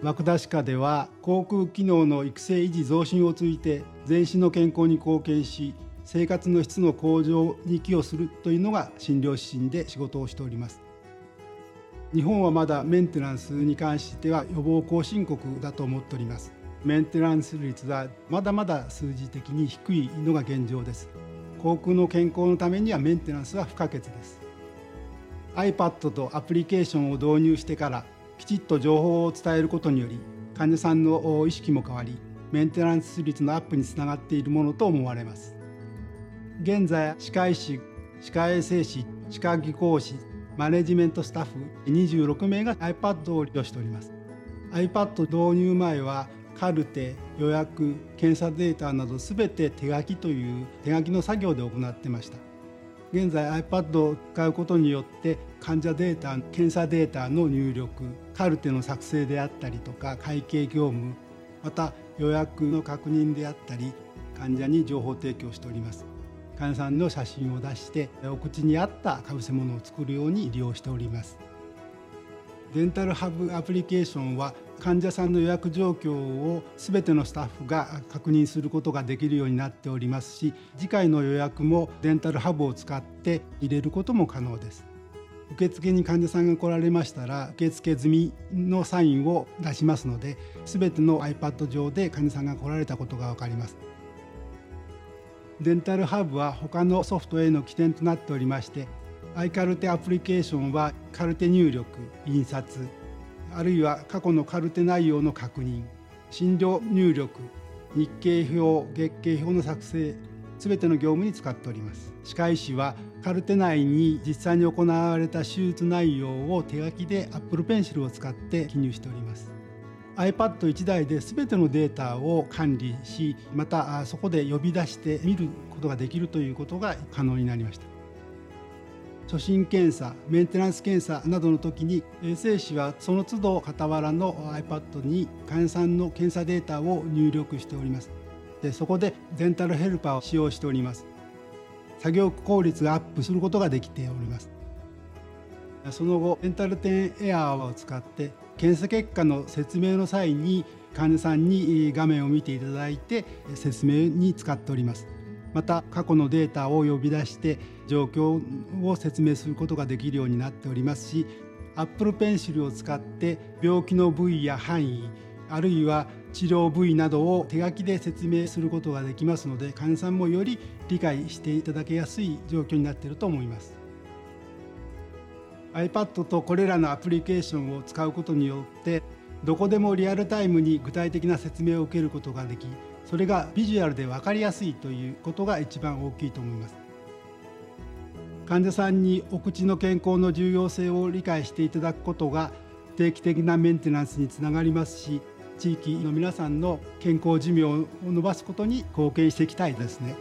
涌田歯科では口腔機能の育成維持増進を通じて全身の健康に貢献し生活の質の向上に寄与するというのが診療指針で仕事をしております。日本はまだメンテナンスに関しては予防後進国だと思っております。メンテナンス率はまだまだ数字的に低いのが現状です。口腔の健康のためにはメンテナンスは不可欠です。iPad とアプリケーションを導入してからきちっと情報を伝えることにより患者さんの意識も変わりメンテナンス率のアップにつながっているものと思われます。現在歯科医師歯科衛生士歯科技工士マネジメントスタッフ26名が iPad を利用しております。iPad 導入前はカルテ予約検査データなど全て手書きという手書きの作業で行ってました。現在 iPad を使うことによって患者データ検査データの入力カルテの作成であったりとか会計業務また予約の確認であったり患者に情報提供しております。患者さんの写真を出してお口に合ったかぶせ物を作るように利用しております。デンタルハブアプリケーションは患者さんの予約状況を全てのスタッフが確認することができるようになっておりますし次回の予約もデンタルハブを使って入れることも可能です。受付に患者さんが来られましたら受付済みのサインを出しますので全ての iPad 上で患者さんが来られたことが分かります。デンタルハブは他のソフトへの起点となっておりましてアイカルテアプリケーションはカルテ入力印刷あるいは過去のカルテ内容の確認診療入力日経表月経表の作成すべての業務に使っております。歯科医師はカルテ内に実際に行われた手術内容を手書きで Apple Pencil を使って記入しております。iPad1 台で全てのデータを管理しまたそこで呼び出して見ることができるということが可能になりました。初診検査メンテナンス検査などの時に衛生士はその都度傍らの iPad に患者さんの検査データを入力しております。でそこでデンタルヘルパーを使用しております。作業効率がアップすることができております。その後デンタルテンエアーを使って検査結果の説明の際に患者さんに画面を見ていただいて説明に使っております。また過去のデータを呼び出して状況を説明することができるようになっておりますし Apple Pencil を使って病気の部位や範囲あるいは治療部位などを手書きで説明することができますので患者さんもより理解していただけやすい状況になっていると思います。iPad とこれらのアプリケーションを使うことによってどこでもリアルタイムに具体的な説明を受けることができそれがビジュアルで分かりやすいということが一番大きいと思います患者さんにお口の健康の重要性を理解していただくことが定期的なメンテナンスにつながりますし地域の皆さんの健康寿命を伸ばすことに貢献していきたいですね。